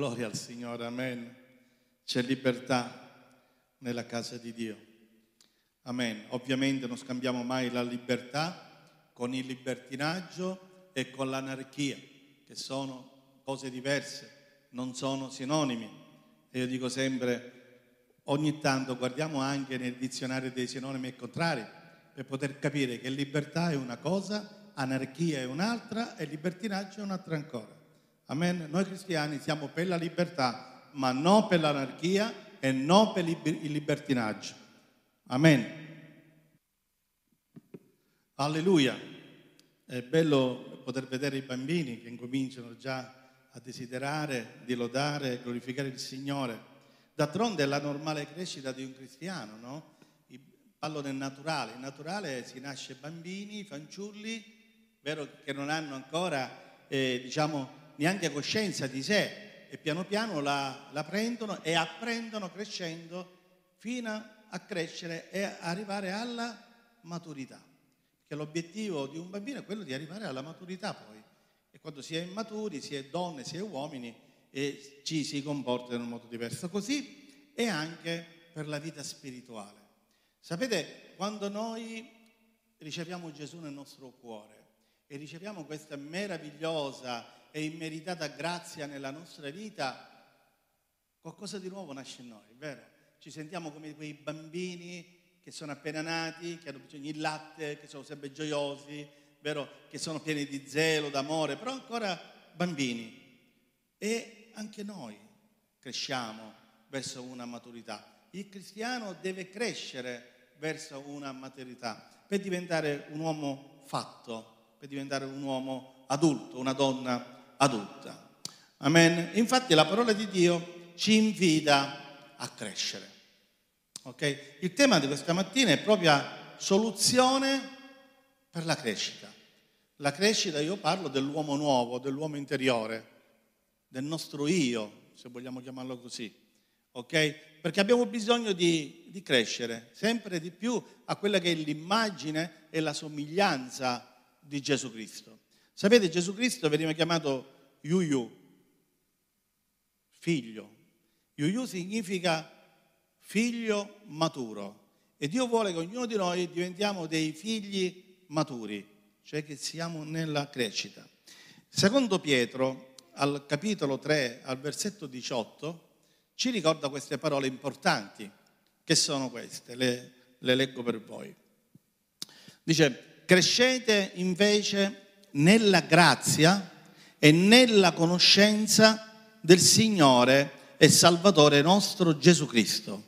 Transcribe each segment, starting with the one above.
Gloria al Signore, amen. C'è libertà nella casa di Dio. Amen. Ovviamente non scambiamo mai la libertà con il libertinaggio e con l'anarchia, che sono cose diverse, non sono sinonimi. E io dico sempre, ogni tanto guardiamo anche nel dizionario dei sinonimi e contrari per poter capire che libertà è una cosa, anarchia è un'altra e libertinaggio è un'altra ancora. Amen. Noi cristiani siamo per la libertà, ma non per l'anarchia e non per il libertinaggio. Amen. Alleluia. È bello poter vedere i bambini che incominciano già a desiderare di lodare e glorificare il Signore. D'altronde è la normale crescita di un cristiano, no? Parlo del naturale. Il naturale si nasce bambini, fanciulli, vero che non hanno ancora, eh, diciamo, neanche coscienza di sé e piano piano la, la prendono e apprendono crescendo fino a crescere e arrivare alla maturità. Perché l'obiettivo di un bambino è quello di arrivare alla maturità poi. E quando si è immaturi, si è donne, si è uomini, e ci si comporta in un modo diverso. Così è anche per la vita spirituale. Sapete, quando noi riceviamo Gesù nel nostro cuore e riceviamo questa meravigliosa e immeritata grazia nella nostra vita, qualcosa di nuovo nasce in noi, vero? Ci sentiamo come quei bambini che sono appena nati, che hanno bisogno di latte, che sono sempre gioiosi, vero? Che sono pieni di zelo, d'amore, però ancora bambini. E anche noi cresciamo verso una maturità. Il cristiano deve crescere verso una maturità per diventare un uomo fatto, per diventare un uomo adulto, una donna adulta. Amen. Infatti la parola di Dio ci invita a crescere. Okay? Il tema di questa mattina è proprio soluzione per la crescita. La crescita, io parlo dell'uomo nuovo, dell'uomo interiore, del nostro io, se vogliamo chiamarlo così. Okay? Perché abbiamo bisogno di, di crescere sempre di più a quella che è l'immagine e la somiglianza di Gesù Cristo. Sapete, Gesù Cristo veniva chiamato Yuyu, figlio. Yuyu significa figlio maturo. E Dio vuole che ognuno di noi diventiamo dei figli maturi, cioè che siamo nella crescita. Secondo Pietro, al capitolo 3, al versetto 18, ci ricorda queste parole importanti, che sono queste, le, le leggo per voi. Dice, crescete invece nella grazia e nella conoscenza del Signore e Salvatore nostro Gesù Cristo.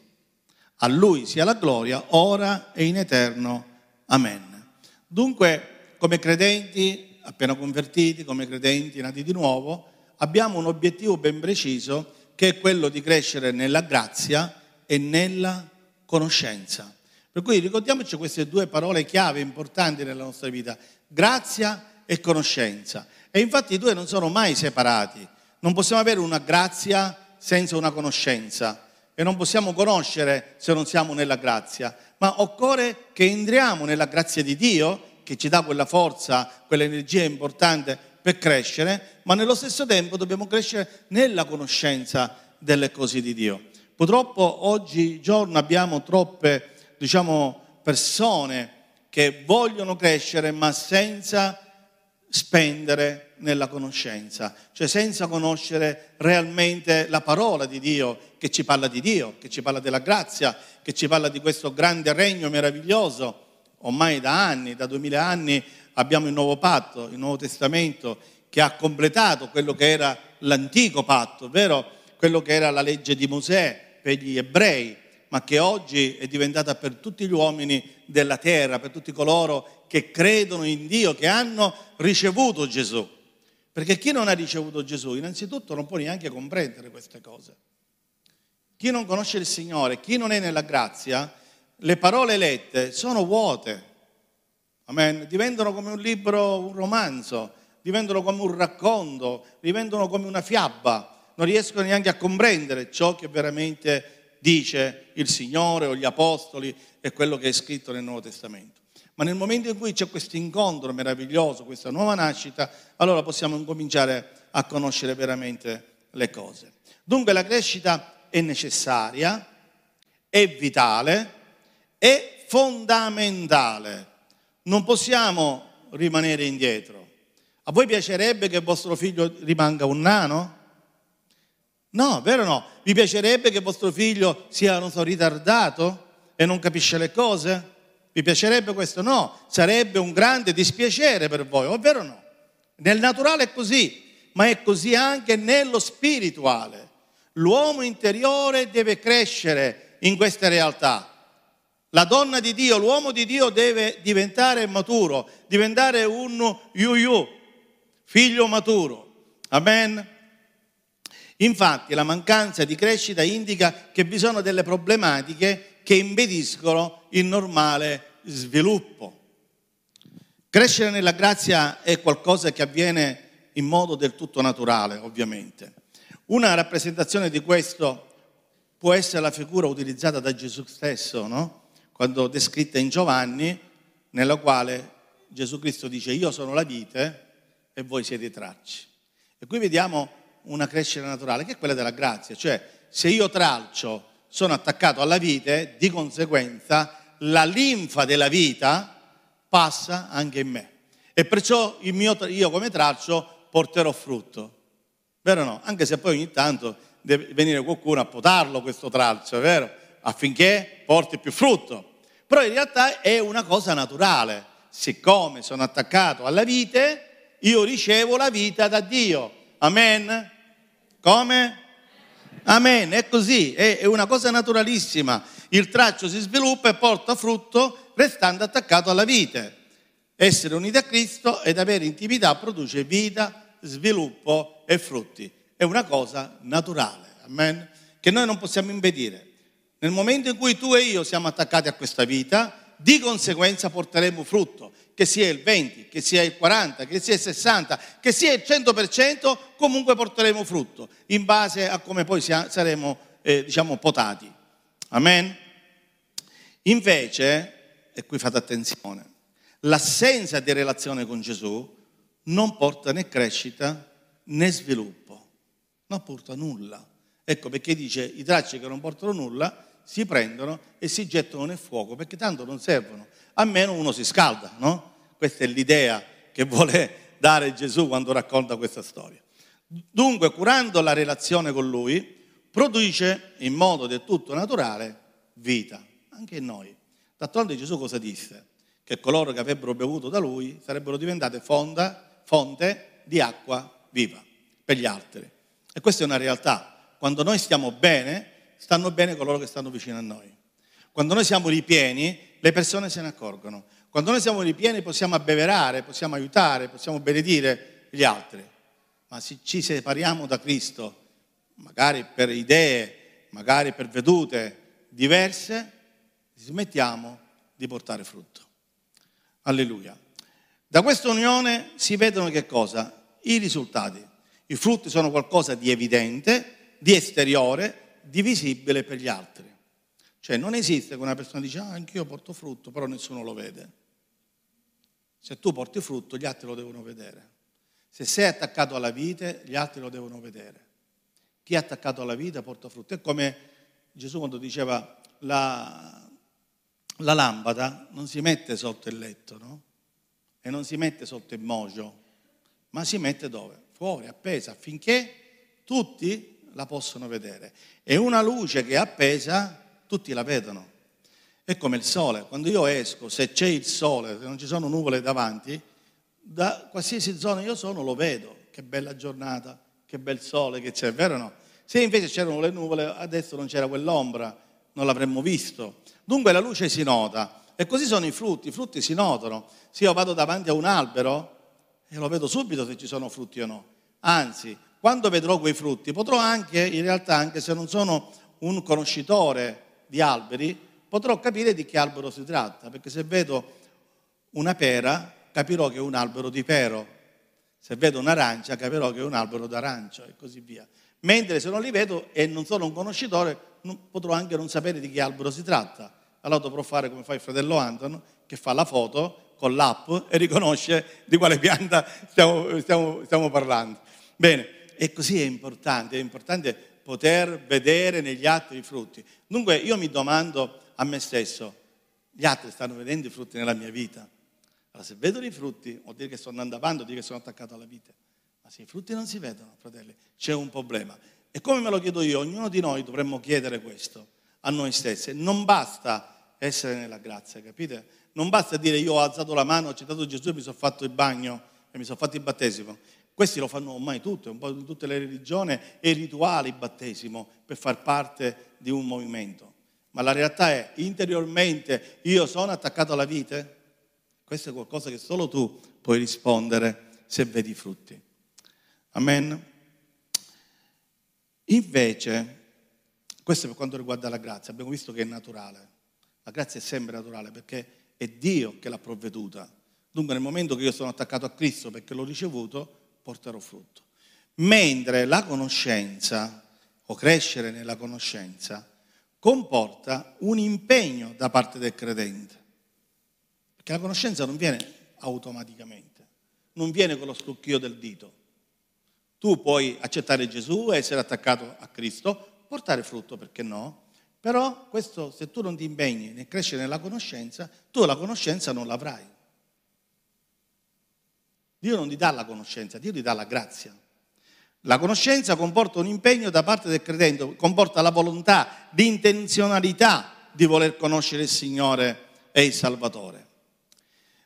A Lui sia la gloria, ora e in eterno. Amen. Dunque, come credenti appena convertiti, come credenti nati di nuovo, abbiamo un obiettivo ben preciso che è quello di crescere nella grazia e nella conoscenza. Per cui ricordiamoci queste due parole chiave importanti nella nostra vita, grazia e conoscenza. E infatti i due non sono mai separati. Non possiamo avere una grazia senza una conoscenza e non possiamo conoscere se non siamo nella grazia, ma occorre che entriamo nella grazia di Dio che ci dà quella forza, quell'energia importante per crescere, ma nello stesso tempo dobbiamo crescere nella conoscenza delle cose di Dio. Purtroppo oggigiorno abbiamo troppe, diciamo, persone che vogliono crescere ma senza spendere nella conoscenza, cioè senza conoscere realmente la parola di Dio, che ci parla di Dio, che ci parla della grazia, che ci parla di questo grande regno meraviglioso. Ormai da anni, da duemila anni, abbiamo il nuovo patto, il Nuovo Testamento, che ha completato quello che era l'antico patto, ovvero quello che era la legge di Mosè per gli ebrei, ma che oggi è diventata per tutti gli uomini della terra, per tutti coloro che credono in Dio, che hanno ricevuto Gesù. Perché chi non ha ricevuto Gesù, innanzitutto non può neanche comprendere queste cose. Chi non conosce il Signore, chi non è nella grazia, le parole lette sono vuote. Amen. Diventano come un libro, un romanzo, diventano come un racconto, diventano come una fiaba. Non riescono neanche a comprendere ciò che veramente dice il Signore o gli Apostoli e quello che è scritto nel Nuovo Testamento. Ma nel momento in cui c'è questo incontro meraviglioso, questa nuova nascita, allora possiamo incominciare a conoscere veramente le cose. Dunque la crescita è necessaria, è vitale, è fondamentale. Non possiamo rimanere indietro. A voi piacerebbe che vostro figlio rimanga un nano? No, vero o no? Vi piacerebbe che vostro figlio sia, non so, ritardato e non capisce le cose? Vi piacerebbe questo? No, sarebbe un grande dispiacere per voi, ovvero no? Nel naturale è così, ma è così anche nello spirituale. L'uomo interiore deve crescere in queste realtà. La donna di Dio, l'uomo di Dio deve diventare maturo, diventare un yu figlio maturo. Amen. Infatti la mancanza di crescita indica che vi sono delle problematiche che impediscono il normale sviluppo. Crescere nella grazia è qualcosa che avviene in modo del tutto naturale, ovviamente. Una rappresentazione di questo può essere la figura utilizzata da Gesù stesso, no? quando descritta in Giovanni, nella quale Gesù Cristo dice io sono la vite e voi siete i tracci. E qui vediamo una crescita naturale che è quella della grazia, cioè se io tralcio, sono attaccato alla vite, di conseguenza la linfa della vita passa anche in me. E perciò mio, io come tralcio porterò frutto. Vero o no? Anche se poi ogni tanto deve venire qualcuno a potarlo questo tralcio, è vero? Affinché porti più frutto. Però in realtà è una cosa naturale. Siccome sono attaccato alla vite, io ricevo la vita da Dio. Amen? Come? Amen, è così, è una cosa naturalissima. Il traccio si sviluppa e porta frutto restando attaccato alla vite. Essere uniti a Cristo ed avere intimità produce vita, sviluppo e frutti. È una cosa naturale, amen? Che noi non possiamo impedire. Nel momento in cui tu e io siamo attaccati a questa vita, di conseguenza porteremo frutto, che sia il 20, che sia il 40, che sia il 60, che sia il 100%, comunque porteremo frutto, in base a come poi saremo, eh, diciamo, potati. Amen? Invece, e qui fate attenzione, l'assenza di relazione con Gesù non porta né crescita né sviluppo, non porta nulla. Ecco perché dice i tracci che non portano nulla si prendono e si gettano nel fuoco perché tanto non servono, a meno uno si scalda, no? Questa è l'idea che vuole dare Gesù quando racconta questa storia. Dunque, curando la relazione con Lui, produce in modo del tutto naturale vita, anche in noi. D'altronde Gesù cosa disse? Che coloro che avrebbero bevuto da Lui sarebbero diventate fonda, fonte di acqua viva per gli altri. E questa è una realtà. Quando noi stiamo bene, stanno bene coloro che stanno vicino a noi. Quando noi siamo ripieni, le persone se ne accorgono. Quando noi siamo ripieni possiamo abbeverare, possiamo aiutare, possiamo benedire gli altri. Ma se ci separiamo da Cristo, magari per idee, magari per vedute diverse, smettiamo di portare frutto. Alleluia. Da questa unione si vedono che cosa? I risultati. I frutti sono qualcosa di evidente, di esteriore, di visibile per gli altri. Cioè non esiste che una persona dice ah, anch'io porto frutto, però nessuno lo vede. Se tu porti frutto, gli altri lo devono vedere. Se sei attaccato alla vite, gli altri lo devono vedere. Chi è attaccato alla vita porta frutto. È come Gesù quando diceva la, la lampada non si mette sotto il letto, no? E non si mette sotto il mogio, ma si mette dove? Fuori, appesa, affinché tutti la possono vedere. E una luce che è appesa, tutti la vedono. È come il sole, quando io esco, se c'è il sole, se non ci sono nuvole davanti, da qualsiasi zona io sono lo vedo. Che bella giornata, che bel sole che c'è, vero o no? Se invece c'erano le nuvole, adesso non c'era quell'ombra, non l'avremmo visto. Dunque la luce si nota. E così sono i frutti, i frutti si notano. Se io vado davanti a un albero e lo vedo subito se ci sono frutti o no. Anzi, quando vedrò quei frutti, potrò anche, in realtà, anche se non sono un conoscitore di alberi, potrò capire di che albero si tratta, perché se vedo una pera, capirò che è un albero di pero, se vedo un'arancia, capirò che è un albero d'arancia e così via. Mentre se non li vedo e non sono un conoscitore, potrò anche non sapere di che albero si tratta. Allora dovrò fare come fa il fratello Anton, che fa la foto con l'app e riconosce di quale pianta stiamo, stiamo, stiamo parlando. Bene, è così è importante, è importante poter vedere negli altri i frutti. Dunque io mi domando a me stesso, gli altri stanno vedendo i frutti nella mia vita? Allora se vedono i frutti vuol dire che sto andando avanti, vuol dire che sono attaccato alla vita. Ma se i frutti non si vedono, fratelli, c'è un problema. E come me lo chiedo io, ognuno di noi dovremmo chiedere questo a noi stessi. Non basta essere nella grazia, capite? Non basta dire io ho alzato la mano, ho citato Gesù e mi sono fatto il bagno e mi sono fatto il battesimo. Questi lo fanno ormai tutti, un po' in tutte le religioni e rituali il battesimo per far parte di un movimento. Ma la realtà è, interiormente io sono attaccato alla vite? Questo è qualcosa che solo tu puoi rispondere se vedi i frutti. Amen. Invece, questo per quanto riguarda la grazia, abbiamo visto che è naturale. La grazia è sempre naturale perché è Dio che l'ha provveduta. Dunque nel momento che io sono attaccato a Cristo perché l'ho ricevuto, porterò frutto. Mentre la conoscenza, o crescere nella conoscenza, comporta un impegno da parte del credente. Perché la conoscenza non viene automaticamente, non viene con lo scrocchio del dito. Tu puoi accettare Gesù, essere attaccato a Cristo, portare frutto, perché no? Però questo, se tu non ti impegni nel crescere nella conoscenza, tu la conoscenza non l'avrai. Dio non ti dà la conoscenza, Dio ti dà la grazia. La conoscenza comporta un impegno da parte del credente, comporta la volontà, l'intenzionalità di voler conoscere il Signore e il Salvatore.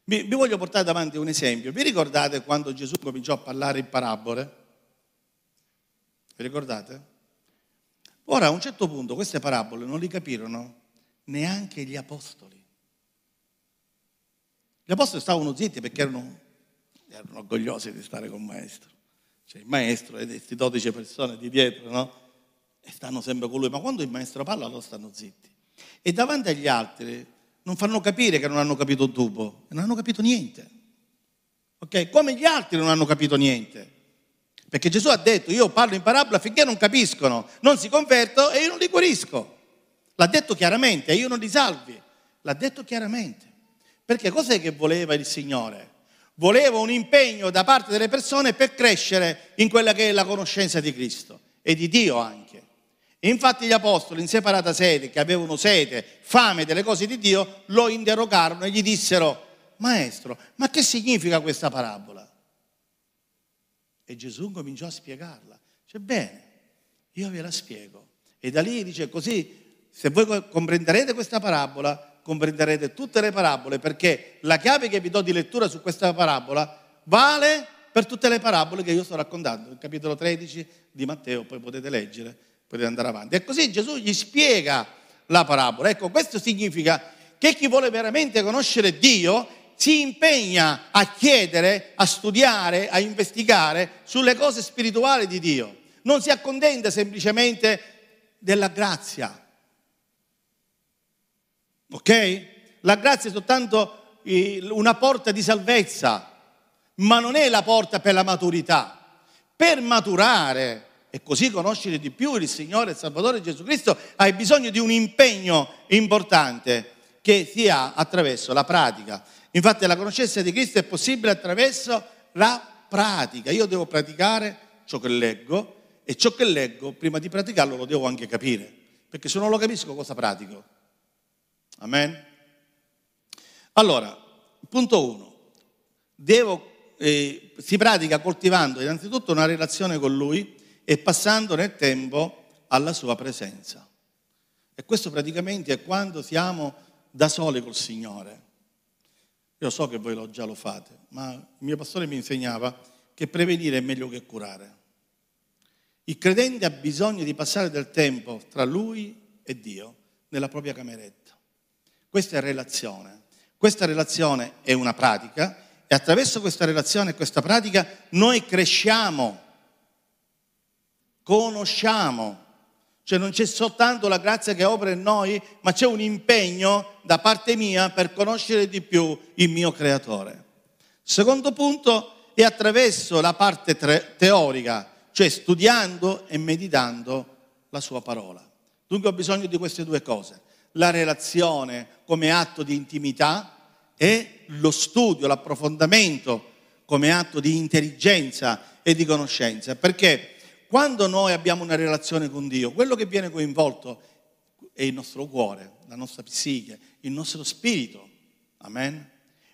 Vi, vi voglio portare davanti un esempio. Vi ricordate quando Gesù cominciò a parlare in parabole? Vi ricordate? Ora a un certo punto queste parabole non li capirono neanche gli apostoli. Gli apostoli stavano zitti perché erano erano orgogliosi di stare con il maestro. Cioè il maestro e queste 12 persone di dietro, no? E stanno sempre con lui, ma quando il maestro parla loro stanno zitti. E davanti agli altri non fanno capire che non hanno capito dopo, non hanno capito niente. Ok? Come gli altri non hanno capito niente. Perché Gesù ha detto, io parlo in parabola finché non capiscono, non si convertono e io non li guarisco. L'ha detto chiaramente, io non li salvi. L'ha detto chiaramente. Perché cos'è che voleva il Signore? Voleva un impegno da parte delle persone per crescere in quella che è la conoscenza di Cristo e di Dio anche. Infatti gli apostoli in separata sede, che avevano sete, fame delle cose di Dio, lo interrogarono e gli dissero, Maestro, ma che significa questa parabola? E Gesù cominciò a spiegarla. Dice, bene, io ve la spiego. E da lì dice così, se voi comprenderete questa parabola, comprenderete tutte le parabole perché la chiave che vi do di lettura su questa parabola vale per tutte le parabole che io sto raccontando. Il capitolo 13 di Matteo, poi potete leggere, potete andare avanti. E così Gesù gli spiega la parabola. Ecco, questo significa che chi vuole veramente conoscere Dio si impegna a chiedere, a studiare, a investigare sulle cose spirituali di Dio. Non si accontenta semplicemente della grazia, Ok? La grazia è soltanto una porta di salvezza, ma non è la porta per la maturità. Per maturare e così conoscere di più il Signore e Salvatore Gesù Cristo, hai bisogno di un impegno importante che sia attraverso la pratica. Infatti la conoscenza di Cristo è possibile attraverso la pratica. Io devo praticare ciò che leggo e ciò che leggo, prima di praticarlo, lo devo anche capire. Perché se non lo capisco, cosa pratico? Amen? Allora, punto uno, Devo, eh, si pratica coltivando innanzitutto una relazione con Lui e passando nel tempo alla Sua presenza. E questo praticamente è quando siamo da soli col Signore. Io so che voi lo già lo fate, ma il mio pastore mi insegnava che prevenire è meglio che curare. Il credente ha bisogno di passare del tempo tra lui e Dio nella propria cameretta. Questa è relazione. Questa relazione è una pratica e attraverso questa relazione e questa pratica noi cresciamo, conosciamo. Cioè non c'è soltanto la grazia che opera in noi, ma c'è un impegno da parte mia per conoscere di più il mio creatore. Secondo punto è attraverso la parte teorica, cioè studiando e meditando la sua parola. Dunque ho bisogno di queste due cose la relazione come atto di intimità e lo studio, l'approfondimento come atto di intelligenza e di conoscenza. Perché quando noi abbiamo una relazione con Dio, quello che viene coinvolto è il nostro cuore, la nostra psiche, il nostro spirito. Amen.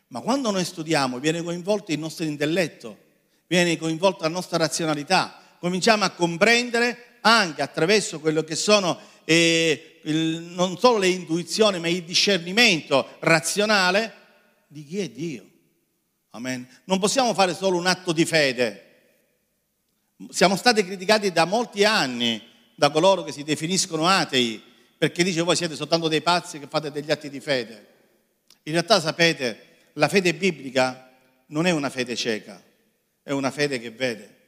Ma quando noi studiamo viene coinvolto il nostro intelletto, viene coinvolta la nostra razionalità, cominciamo a comprendere anche attraverso quello che sono eh, il, non solo le intuizioni, ma il discernimento razionale di chi è Dio. Amen. Non possiamo fare solo un atto di fede. Siamo stati criticati da molti anni da coloro che si definiscono atei, perché dice voi siete soltanto dei pazzi che fate degli atti di fede. In realtà sapete, la fede biblica non è una fede cieca, è una fede che vede.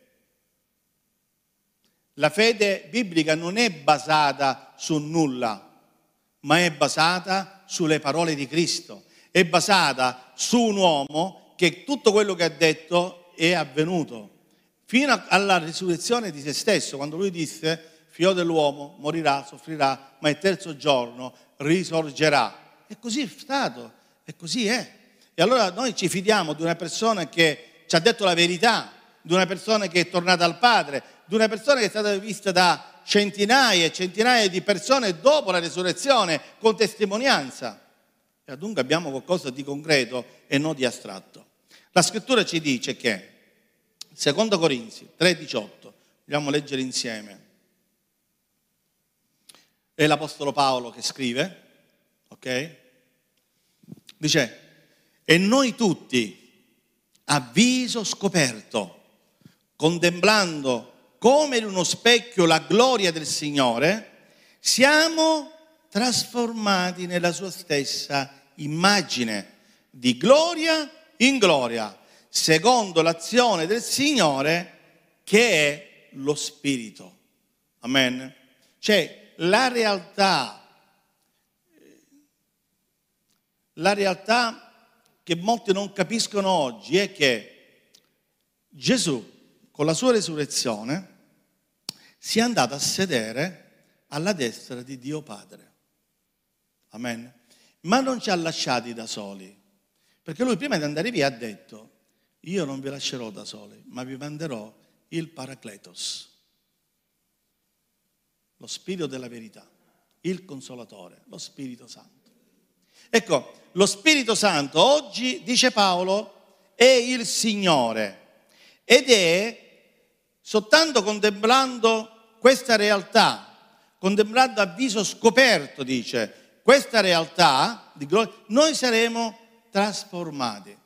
La fede biblica non è basata su nulla, ma è basata sulle parole di Cristo, è basata su un uomo che tutto quello che ha detto è avvenuto, fino alla risurrezione di se stesso, quando lui disse, figlio dell'uomo morirà, soffrirà, ma il terzo giorno risorgerà. E così è stato, e così è. E allora noi ci fidiamo di una persona che ci ha detto la verità, di una persona che è tornata al Padre, di una persona che è stata vista da centinaia e centinaia di persone dopo la risurrezione con testimonianza. E dunque abbiamo qualcosa di concreto e non di astratto. La scrittura ci dice che, secondo Corinzi 3,18, vogliamo leggere insieme, è l'Apostolo Paolo che scrive, ok? Dice, e noi tutti, a viso scoperto, contemplando come in uno specchio la gloria del Signore, siamo trasformati nella sua stessa immagine, di gloria in gloria, secondo l'azione del Signore che è lo Spirito. Amen. Cioè la realtà, la realtà che molti non capiscono oggi è che Gesù, con la sua risurrezione, si è andato a sedere alla destra di Dio Padre. Amen. Ma non ci ha lasciati da soli, perché lui prima di andare via ha detto, io non vi lascerò da soli, ma vi manderò il Paracletos, lo Spirito della verità, il Consolatore, lo Spirito Santo. Ecco, lo Spirito Santo oggi, dice Paolo, è il Signore ed è soltanto contemplando questa realtà, contemplando a viso scoperto, dice, questa realtà di gloria, noi saremo trasformati.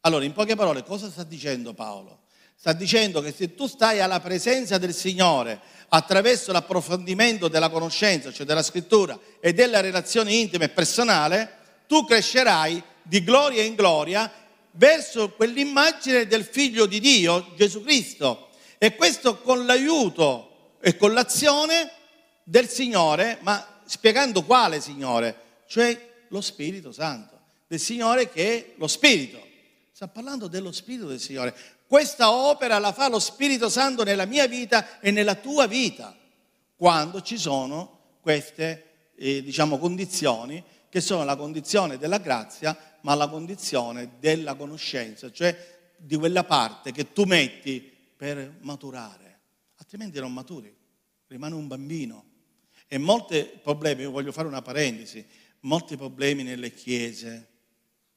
Allora, in poche parole, cosa sta dicendo Paolo? Sta dicendo che se tu stai alla presenza del Signore attraverso l'approfondimento della conoscenza, cioè della scrittura e della relazione intima e personale, tu crescerai di gloria in gloria verso quell'immagine del figlio di Dio, Gesù Cristo. E questo con l'aiuto e con l'azione del Signore, ma spiegando quale Signore? Cioè lo Spirito Santo, del Signore che è lo Spirito. Sta parlando dello Spirito del Signore. Questa opera la fa lo Spirito Santo nella mia vita e nella tua vita, quando ci sono queste eh, diciamo, condizioni che sono la condizione della grazia, ma la condizione della conoscenza, cioè di quella parte che tu metti per maturare, altrimenti non maturi, rimane un bambino. E molti problemi, io voglio fare una parentesi, molti problemi nelle chiese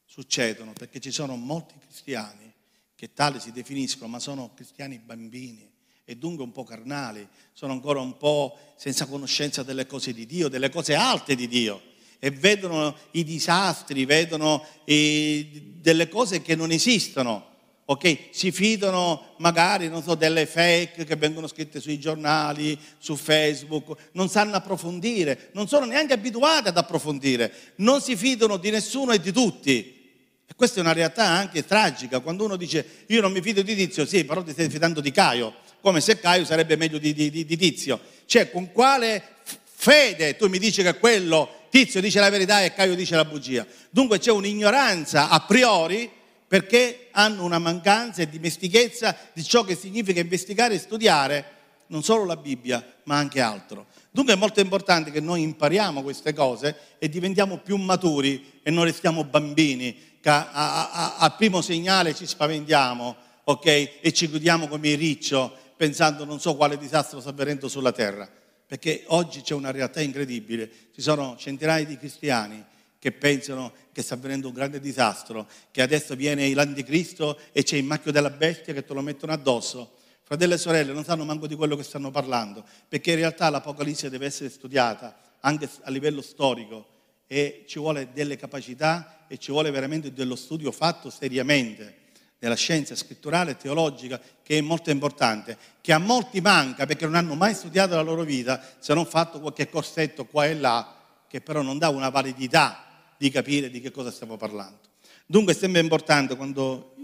succedono perché ci sono molti cristiani che tali si definiscono, ma sono cristiani bambini e dunque un po' carnali, sono ancora un po' senza conoscenza delle cose di Dio, delle cose alte di Dio e vedono i disastri, vedono eh, delle cose che non esistono. Ok, si fidano magari, so, delle fake che vengono scritte sui giornali, su Facebook, non sanno approfondire, non sono neanche abituati ad approfondire, non si fidano di nessuno e di tutti. E questa è una realtà anche tragica, quando uno dice io non mi fido di Tizio, sì, però ti stai fidando di Caio, come se Caio sarebbe meglio di, di, di Tizio. Cioè, con quale fede tu mi dici che quello Tizio dice la verità e Caio dice la bugia. Dunque c'è un'ignoranza a priori perché hanno una mancanza e dimestichezza di ciò che significa investigare e studiare non solo la Bibbia, ma anche altro. Dunque è molto importante che noi impariamo queste cose e diventiamo più maturi e non restiamo bambini, che al primo segnale ci spaventiamo, ok? E ci chiudiamo come riccio pensando non so quale disastro sta avvenendo sulla terra, perché oggi c'è una realtà incredibile, ci sono centinaia di cristiani che pensano che sta avvenendo un grande disastro, che adesso viene l'anticristo e c'è il macchio della bestia che te lo mettono addosso. Fratelli e sorelle non sanno manco di quello che stanno parlando, perché in realtà l'Apocalisse deve essere studiata anche a livello storico e ci vuole delle capacità e ci vuole veramente dello studio fatto seriamente della scienza scritturale e teologica che è molto importante, che a molti manca perché non hanno mai studiato la loro vita se non fatto qualche corsetto qua e là che però non dà una validità di capire di che cosa stiamo parlando. Dunque è sempre importante quando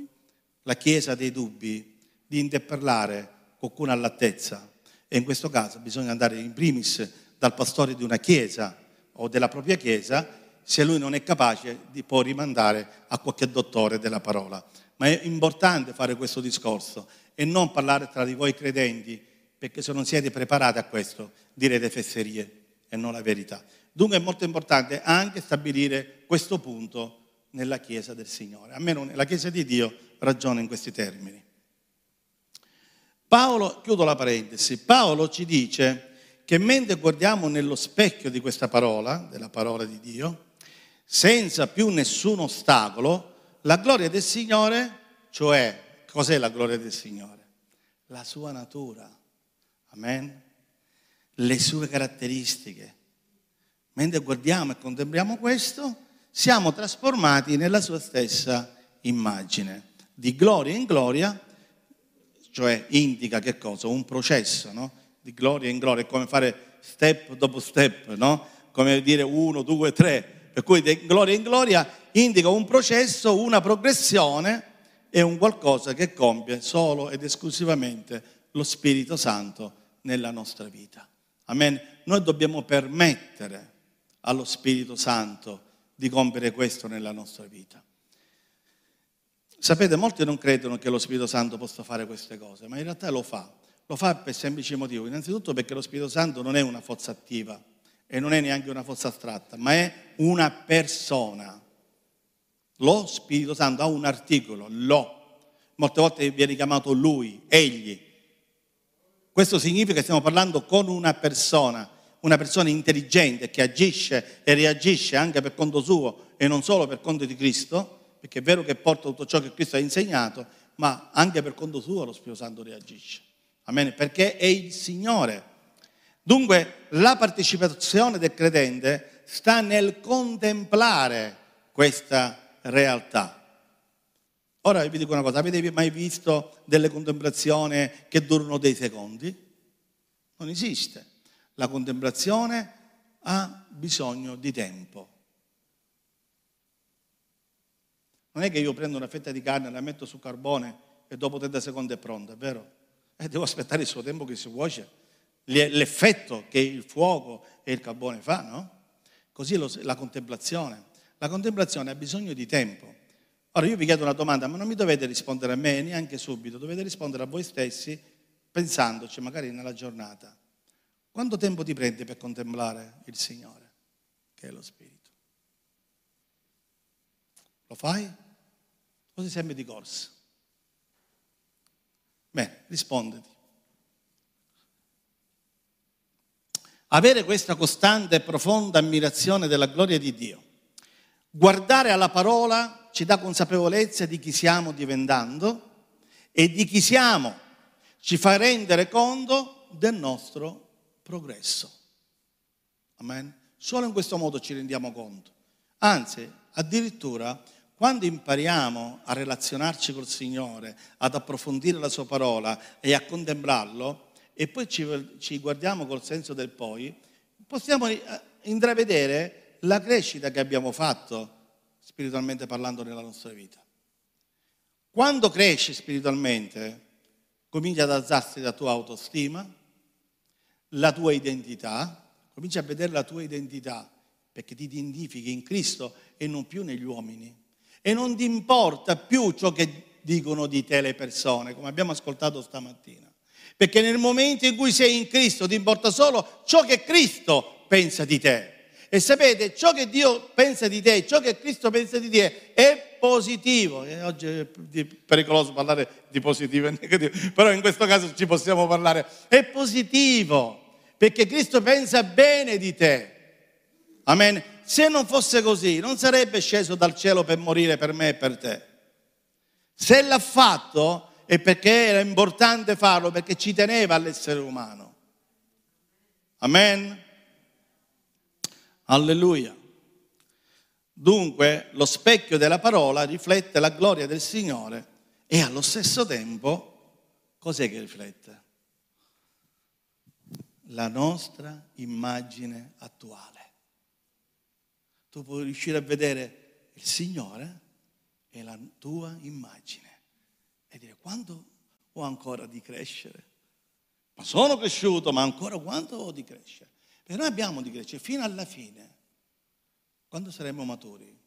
la Chiesa ha dei dubbi di interpellare qualcuno all'altezza e in questo caso bisogna andare in primis dal pastore di una Chiesa o della propria Chiesa se lui non è capace di poi rimandare a qualche dottore della parola. Ma è importante fare questo discorso e non parlare tra di voi credenti, perché se non siete preparati a questo direte fesserie e non la verità. Dunque è molto importante anche stabilire questo punto nella Chiesa del Signore. Almeno nella Chiesa di Dio ragiona in questi termini. Paolo, chiudo la parentesi, Paolo ci dice che mentre guardiamo nello specchio di questa parola, della parola di Dio, senza più nessun ostacolo, la gloria del Signore, cioè cos'è la gloria del Signore? La sua natura, amen? Le sue caratteristiche. Mentre guardiamo e contempliamo questo, siamo trasformati nella sua stessa immagine. Di gloria in gloria, cioè indica che cosa? Un processo, no? Di gloria in gloria, è come fare step dopo step, no? Come dire uno, due, tre per cui di gloria in gloria indica un processo, una progressione e un qualcosa che compie solo ed esclusivamente lo Spirito Santo nella nostra vita. Amen. Noi dobbiamo permettere allo Spirito Santo di compiere questo nella nostra vita. Sapete, molti non credono che lo Spirito Santo possa fare queste cose, ma in realtà lo fa. Lo fa per semplice motivo, innanzitutto perché lo Spirito Santo non è una forza attiva, e non è neanche una forza astratta, ma è una persona. Lo Spirito Santo ha un articolo, lo. Molte volte viene chiamato lui, egli. Questo significa che stiamo parlando con una persona, una persona intelligente che agisce e reagisce anche per conto suo e non solo per conto di Cristo, perché è vero che porta tutto ciò che Cristo ha insegnato, ma anche per conto suo lo Spirito Santo reagisce. Amen? Perché è il Signore Dunque la partecipazione del credente sta nel contemplare questa realtà. Ora vi dico una cosa, avete mai visto delle contemplazioni che durano dei secondi? Non esiste. La contemplazione ha bisogno di tempo. Non è che io prendo una fetta di carne, la metto sul carbone e dopo 30 secondi è pronta, è vero? E devo aspettare il suo tempo che si cuoce l'effetto che il fuoco e il carbone fa, no? Così la contemplazione. La contemplazione ha bisogno di tempo. Ora io vi chiedo una domanda, ma non mi dovete rispondere a me neanche subito, dovete rispondere a voi stessi pensandoci magari nella giornata. Quanto tempo ti prendi per contemplare il Signore, che è lo Spirito? Lo fai? O ti sembri di corsa? Bene, risponditi. avere questa costante e profonda ammirazione della gloria di Dio. Guardare alla parola ci dà consapevolezza di chi stiamo diventando e di chi siamo, ci fa rendere conto del nostro progresso. Amen. Solo in questo modo ci rendiamo conto. Anzi, addirittura quando impariamo a relazionarci col Signore, ad approfondire la sua parola e a contemplarlo, e poi ci, ci guardiamo col senso del poi, possiamo eh, intravedere la crescita che abbiamo fatto spiritualmente parlando nella nostra vita. Quando cresci spiritualmente, comincia ad alzarsi la tua autostima, la tua identità, cominci a vedere la tua identità, perché ti identifichi in Cristo e non più negli uomini. E non ti importa più ciò che dicono di te le persone, come abbiamo ascoltato stamattina. Perché nel momento in cui sei in Cristo ti importa solo ciò che Cristo pensa di te. E sapete, ciò che Dio pensa di te, ciò che Cristo pensa di te è positivo. E oggi è pericoloso parlare di positivo e negativo, però in questo caso ci possiamo parlare. È positivo, perché Cristo pensa bene di te. Amen. Se non fosse così, non sarebbe sceso dal cielo per morire per me e per te. Se l'ha fatto è perché era importante farlo, perché ci teneva all'essere umano. Amen. Alleluia. Dunque lo specchio della parola riflette la gloria del Signore e allo stesso tempo cos'è che riflette? La nostra immagine attuale. Tu puoi riuscire a vedere il Signore e la tua immagine e dire quanto ho ancora di crescere? Ma sono cresciuto, ma ancora quanto ho di crescere? E noi abbiamo di crescere fino alla fine, quando saremo maturi.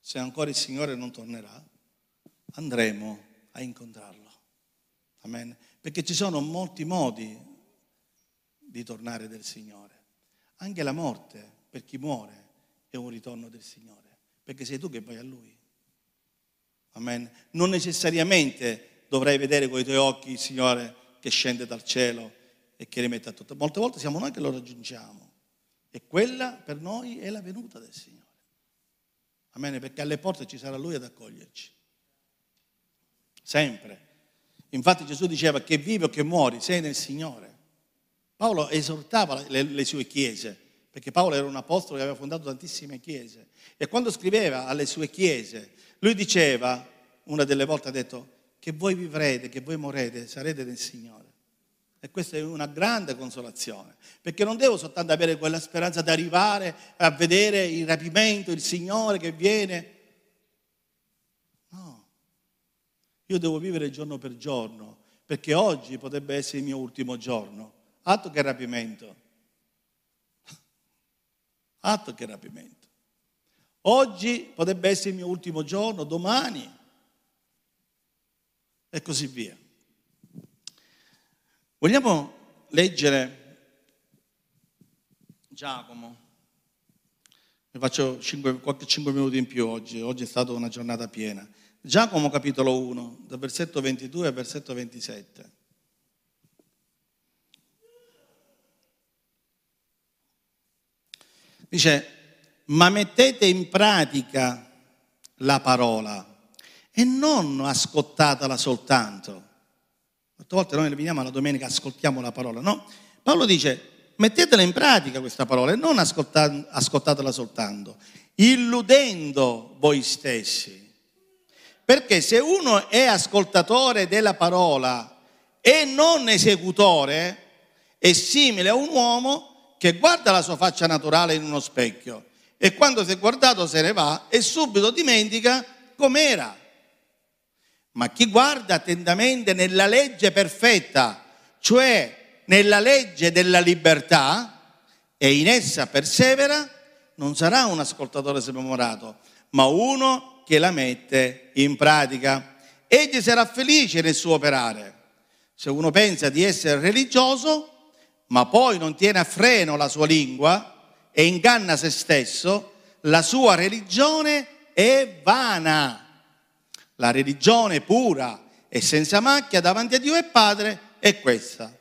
Se ancora il Signore non tornerà, andremo a incontrarlo. Amen. Perché ci sono molti modi di tornare del Signore. Anche la morte, per chi muore, è un ritorno del Signore. Perché sei tu che vai a Lui. Amen. Non necessariamente dovrai vedere con i tuoi occhi il Signore che scende dal cielo e che rimette a tutto. Molte volte siamo noi che lo raggiungiamo e quella per noi è la venuta del Signore. Amen, perché alle porte ci sarà Lui ad accoglierci. Sempre. Infatti Gesù diceva che vivi o che muori, sei nel Signore. Paolo esortava le, le sue chiese, perché Paolo era un apostolo che aveva fondato tantissime chiese. E quando scriveva alle sue chiese, lui diceva, una delle volte ha detto, che voi vivrete, che voi morrete, sarete nel Signore. E questa è una grande consolazione, perché non devo soltanto avere quella speranza di arrivare a vedere il rapimento, il Signore che viene. No, io devo vivere giorno per giorno, perché oggi potrebbe essere il mio ultimo giorno. Atto che rapimento. Atto che rapimento. Oggi potrebbe essere il mio ultimo giorno, domani. E così via. Vogliamo leggere Giacomo? Ne faccio 5, qualche 5 minuti in più oggi, oggi è stata una giornata piena. Giacomo capitolo 1, dal versetto 22 al versetto 27. Dice, ma mettete in pratica la parola e non ascoltatela soltanto Molte volte noi veniamo alla domenica, ascoltiamo la parola, no? Paolo dice, mettetela in pratica questa parola e non ascoltatela soltanto, illudendo voi stessi. Perché se uno è ascoltatore della parola e non esecutore, è simile a un uomo che guarda la sua faccia naturale in uno specchio e quando si è guardato se ne va e subito dimentica com'era. Ma chi guarda attentamente nella legge perfetta, cioè nella legge della libertà, e in essa persevera, non sarà un ascoltatore smemorato, ma uno che la mette in pratica. Egli sarà felice nel suo operare. Se uno pensa di essere religioso, ma poi non tiene a freno la sua lingua e inganna se stesso, la sua religione è vana. La religione pura e senza macchia davanti a Dio e Padre è questa.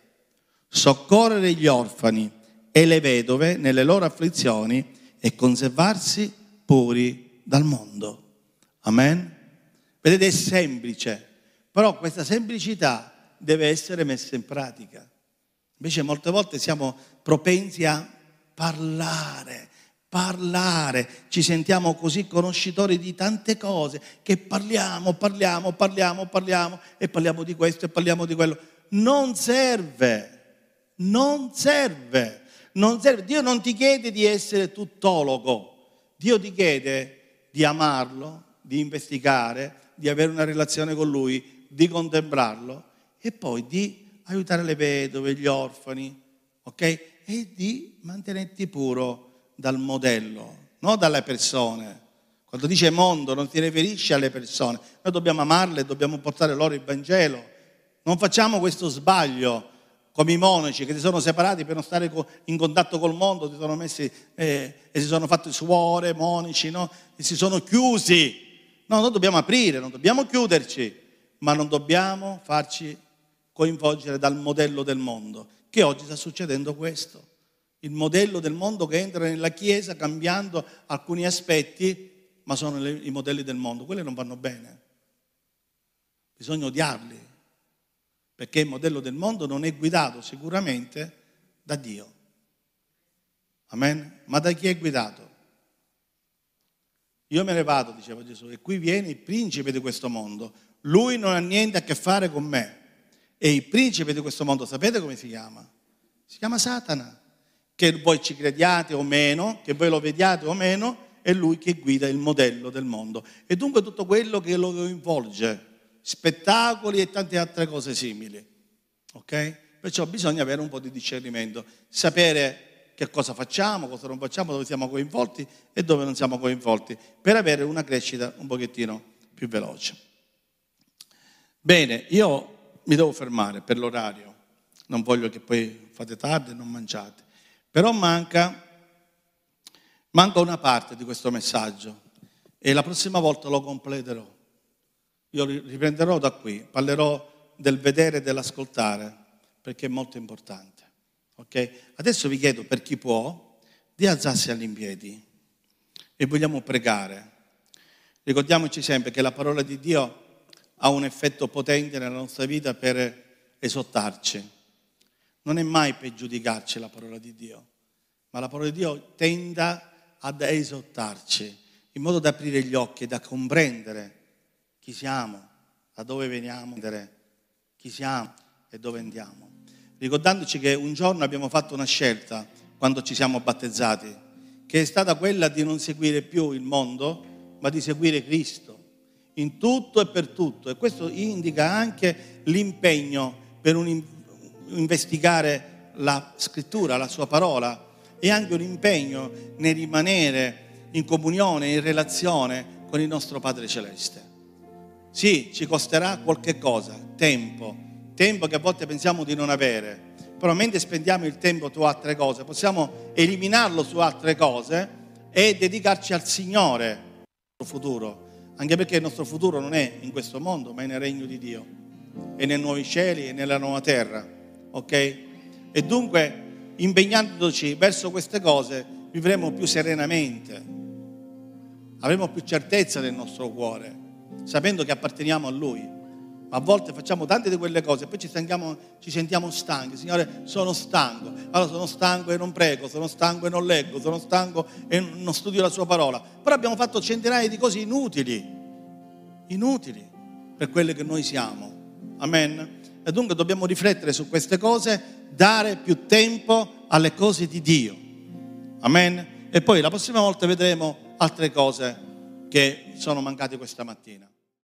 Soccorrere gli orfani e le vedove nelle loro afflizioni e conservarsi puri dal mondo. Amen? Vedete, è semplice, però questa semplicità deve essere messa in pratica. Invece molte volte siamo propensi a parlare, parlare, ci sentiamo così conoscitori di tante cose che parliamo, parliamo, parliamo, parliamo e parliamo di questo e parliamo di quello. Non serve, non serve, non serve. Dio non ti chiede di essere tuttologo, Dio ti chiede di amarlo, di investigare, di avere una relazione con Lui, di contemplarlo e poi di aiutare le vedove, gli orfani, ok? E di mantenerti puro dal modello, non dalle persone. Quando dice mondo non si riferisce alle persone, noi dobbiamo amarle, dobbiamo portare loro il Vangelo. Non facciamo questo sbaglio. come i monaci che si sono separati per non stare in contatto col mondo, si sono messi eh, e si sono fatti suore, monaci, no? e si sono chiusi. No, noi dobbiamo aprire, non dobbiamo chiuderci, ma non dobbiamo farci coinvolgere dal modello del mondo, che oggi sta succedendo questo. Il modello del mondo che entra nella Chiesa cambiando alcuni aspetti, ma sono le, i modelli del mondo, quelli non vanno bene. Bisogna odiarli, perché il modello del mondo non è guidato sicuramente da Dio. Amen? Ma da chi è guidato? Io me ne vado, diceva Gesù, e qui viene il principe di questo mondo. Lui non ha niente a che fare con me. E il principe di questo mondo, sapete come si chiama? Si chiama Satana. Che voi ci crediate o meno, che voi lo vediate o meno, è lui che guida il modello del mondo. E dunque tutto quello che lo coinvolge spettacoli e tante altre cose simili. Ok? Perciò bisogna avere un po' di discernimento, sapere che cosa facciamo, cosa non facciamo, dove siamo coinvolti e dove non siamo coinvolti, per avere una crescita un pochettino più veloce. Bene, io mi devo fermare per l'orario, non voglio che poi fate tardi e non mangiate, però manca, manca una parte di questo messaggio e la prossima volta lo completerò. Io riprenderò da qui, parlerò del vedere e dell'ascoltare, perché è molto importante. Okay? Adesso vi chiedo per chi può di alzarsi all'impiedi e vogliamo pregare. Ricordiamoci sempre che la parola di Dio ha un effetto potente nella nostra vita per esortarci. Non è mai per giudicarci la parola di Dio, ma la parola di Dio tenda ad esortarci in modo da aprire gli occhi e da comprendere chi siamo, da dove veniamo, chi siamo e dove andiamo. Ricordandoci che un giorno abbiamo fatto una scelta quando ci siamo battezzati, che è stata quella di non seguire più il mondo, ma di seguire Cristo in tutto e per tutto. E questo indica anche l'impegno per un, investigare la scrittura, la sua parola, e anche un impegno nel rimanere in comunione, in relazione con il nostro Padre Celeste. Sì, ci costerà qualche cosa, tempo, tempo che a volte pensiamo di non avere, però mentre spendiamo il tempo su altre cose, possiamo eliminarlo su altre cose e dedicarci al Signore, nostro futuro, anche perché il nostro futuro non è in questo mondo, ma è nel regno di Dio, è nei nuovi cieli e nella nuova terra, ok? E dunque, impegnandoci verso queste cose, vivremo più serenamente, avremo più certezza nel nostro cuore sapendo che apparteniamo a Lui. Ma a volte facciamo tante di quelle cose e poi ci sentiamo, ci sentiamo stanchi. Signore, sono stanco. Allora sono stanco e non prego, sono stanco e non leggo, sono stanco e non studio la Sua parola. Però abbiamo fatto centinaia di cose inutili, inutili per quelle che noi siamo. Amen. E dunque dobbiamo riflettere su queste cose, dare più tempo alle cose di Dio. Amen. E poi la prossima volta vedremo altre cose che sono mancate questa mattina.